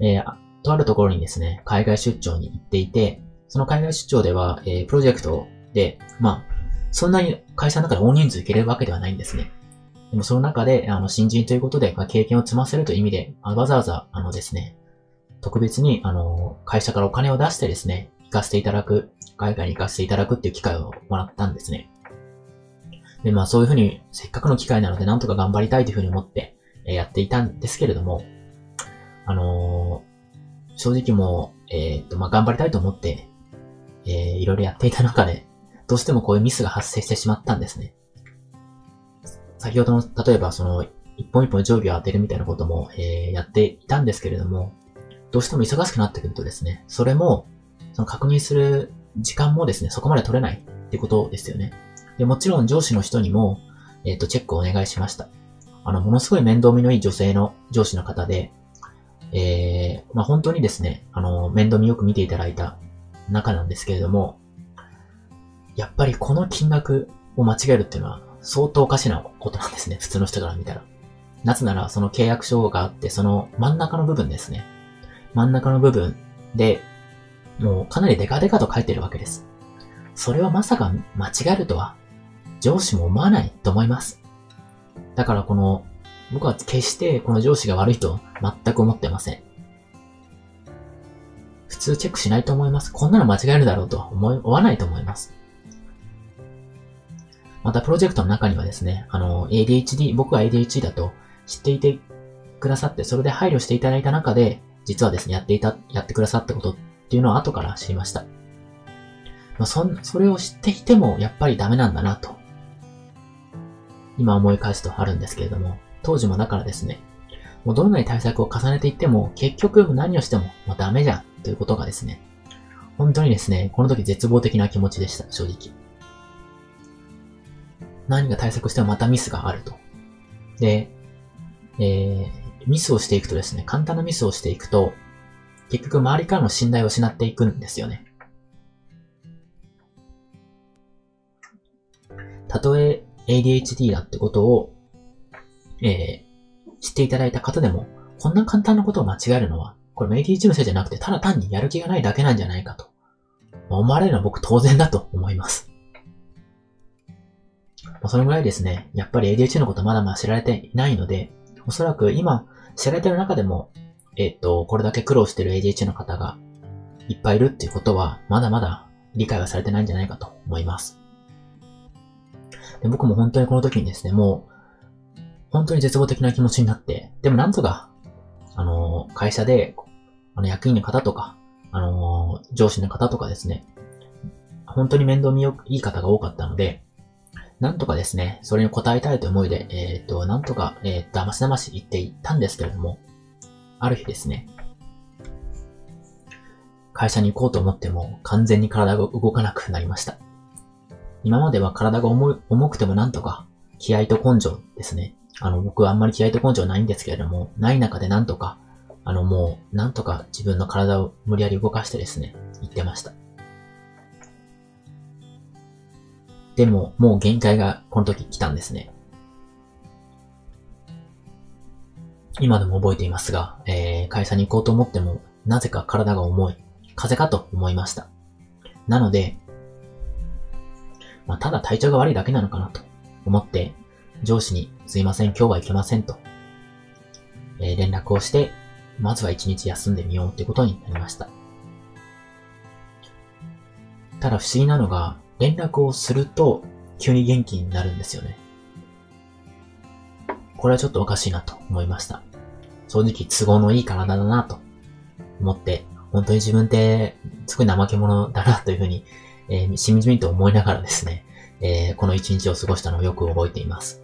えー、とあるところにですね、海外出張に行っていて、その海外出張では、えー、プロジェクトで、まあ、そんなに会社の中で大人数行けるわけではないんですね。でもその中で、あの、新人ということで、まあ、経験を積ませるという意味で、あわざわざ、あのですね、特別に、あの、会社からお金を出してですね、行かせていただく、海外に行かせていただくっていう機会をもらったんですね。で、まあそういうふうに、せっかくの機会なので、なんとか頑張りたいというふうに思って、え、やっていたんですけれども、あのー、正直もう、えー、っと、まあ頑張りたいと思って、えー、いろいろやっていた中で、どうしてもこういうミスが発生してしまったんですね。先ほどの、例えばその、一本一本定規を当てるみたいなことも、えー、やっていたんですけれども、どうしても忙しくなってくるとですね、それも、その確認する時間もですね、そこまで取れないってことですよね。で、もちろん上司の人にも、えっ、ー、と、チェックをお願いしました。あの、ものすごい面倒見のいい女性の上司の方で、えー、まあ、本当にですね、あの、面倒見よく見ていただいた中なんですけれども、やっぱりこの金額を間違えるっていうのは相当おかしなことなんですね。普通の人から見たら。なぜなら、その契約書があって、その真ん中の部分ですね。真ん中の部分で、もうかなりデカデカと書いてるわけです。それはまさか間違えるとは、上司も思わないと思います。だからこの、僕は決してこの上司が悪いと全く思ってません。普通チェックしないと思います。こんなの間違えるだろうと思わないと思います。またプロジェクトの中にはですね、あの、ADHD、僕は ADHD だと知っていてくださって、それで配慮していただいた中で、実はですね、やっていた、やってくださったことっていうのは後から知りました。まあ、そん、それを知っていても、やっぱりダメなんだなと。今思い返すとあるんですけれども、当時もだからですね、もうどんなに対策を重ねていっても、結局何をしても、もうダメじゃん、ということがですね、本当にですね、この時絶望的な気持ちでした、正直。何が対策してもまたミスがあると。で、えー、ミスをしていくとですね、簡単なミスをしていくと、結局周りからの信頼を失っていくんですよね。たとえ ADHD だってことを、えー、知っていただいた方でも、こんな簡単なことを間違えるのは、これ ADHD のせいじゃなくて、ただ単にやる気がないだけなんじゃないかと。思われるのは僕当然だと思います。まあ、そのぐらいですね、やっぱり ADHD のことまだまだ知られていないので、おそらく今、知られてる中でも、えっ、と、これだけ苦労してる ADHD の方がいっぱいいるっていうことは、まだまだ理解はされてないんじゃないかと思います。で僕も本当にこの時にですね、もう、本当に絶望的な気持ちになって、でもなんとか、あの、会社で、あの、役員の方とか、あの、上司の方とかですね、本当に面倒見よくいい方が多かったので、なんとかですね、それに応えたいという思いで、えっ、ー、と、なんとか、えー、騙し騙し言っていたんですけれども、ある日ですね、会社に行こうと思っても完全に体が動かなくなりました。今までは体が重重くてもなんとか、気合と根性ですね。あの、僕はあんまり気合と根性ないんですけれども、ない中でなんとか、あの、もう、なんとか自分の体を無理やり動かしてですね、言ってました。でも、もう限界がこの時来たんですね。今でも覚えていますが、えー、会社に行こうと思っても、なぜか体が重い。風邪かと思いました。なので、まあ、ただ体調が悪いだけなのかなと思って、上司にすいません、今日は行けませんと、えー、連絡をして、まずは一日休んでみようということになりました。ただ不思議なのが、連絡をすると、急に元気になるんですよね。これはちょっとおかしいなと思いました。正直都合のいい体だなと思って、本当に自分ってすごい怠け者だなというふうに、えー、しみじみと思いながらですね、えー、この一日を過ごしたのをよく覚えています。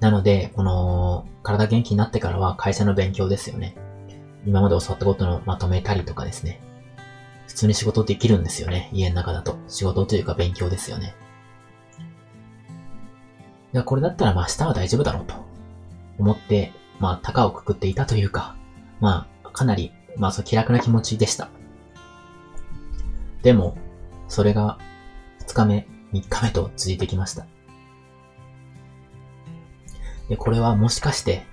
なので、この、体元気になってからは会社の勉強ですよね。今まで教わったことのまとめたりとかですね。普通に仕事できるんですよね。家の中だと。仕事というか勉強ですよね。いや、これだったらまあ明日は大丈夫だろうと思って、まあ、高をくくっていたというか、まあ、かなり、まあ、そう気楽な気持ちでした。でも、それが、2日目、3日目と続いてきました。で、これはもしかして、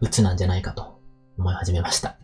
鬱なんじゃないかと思い始めました。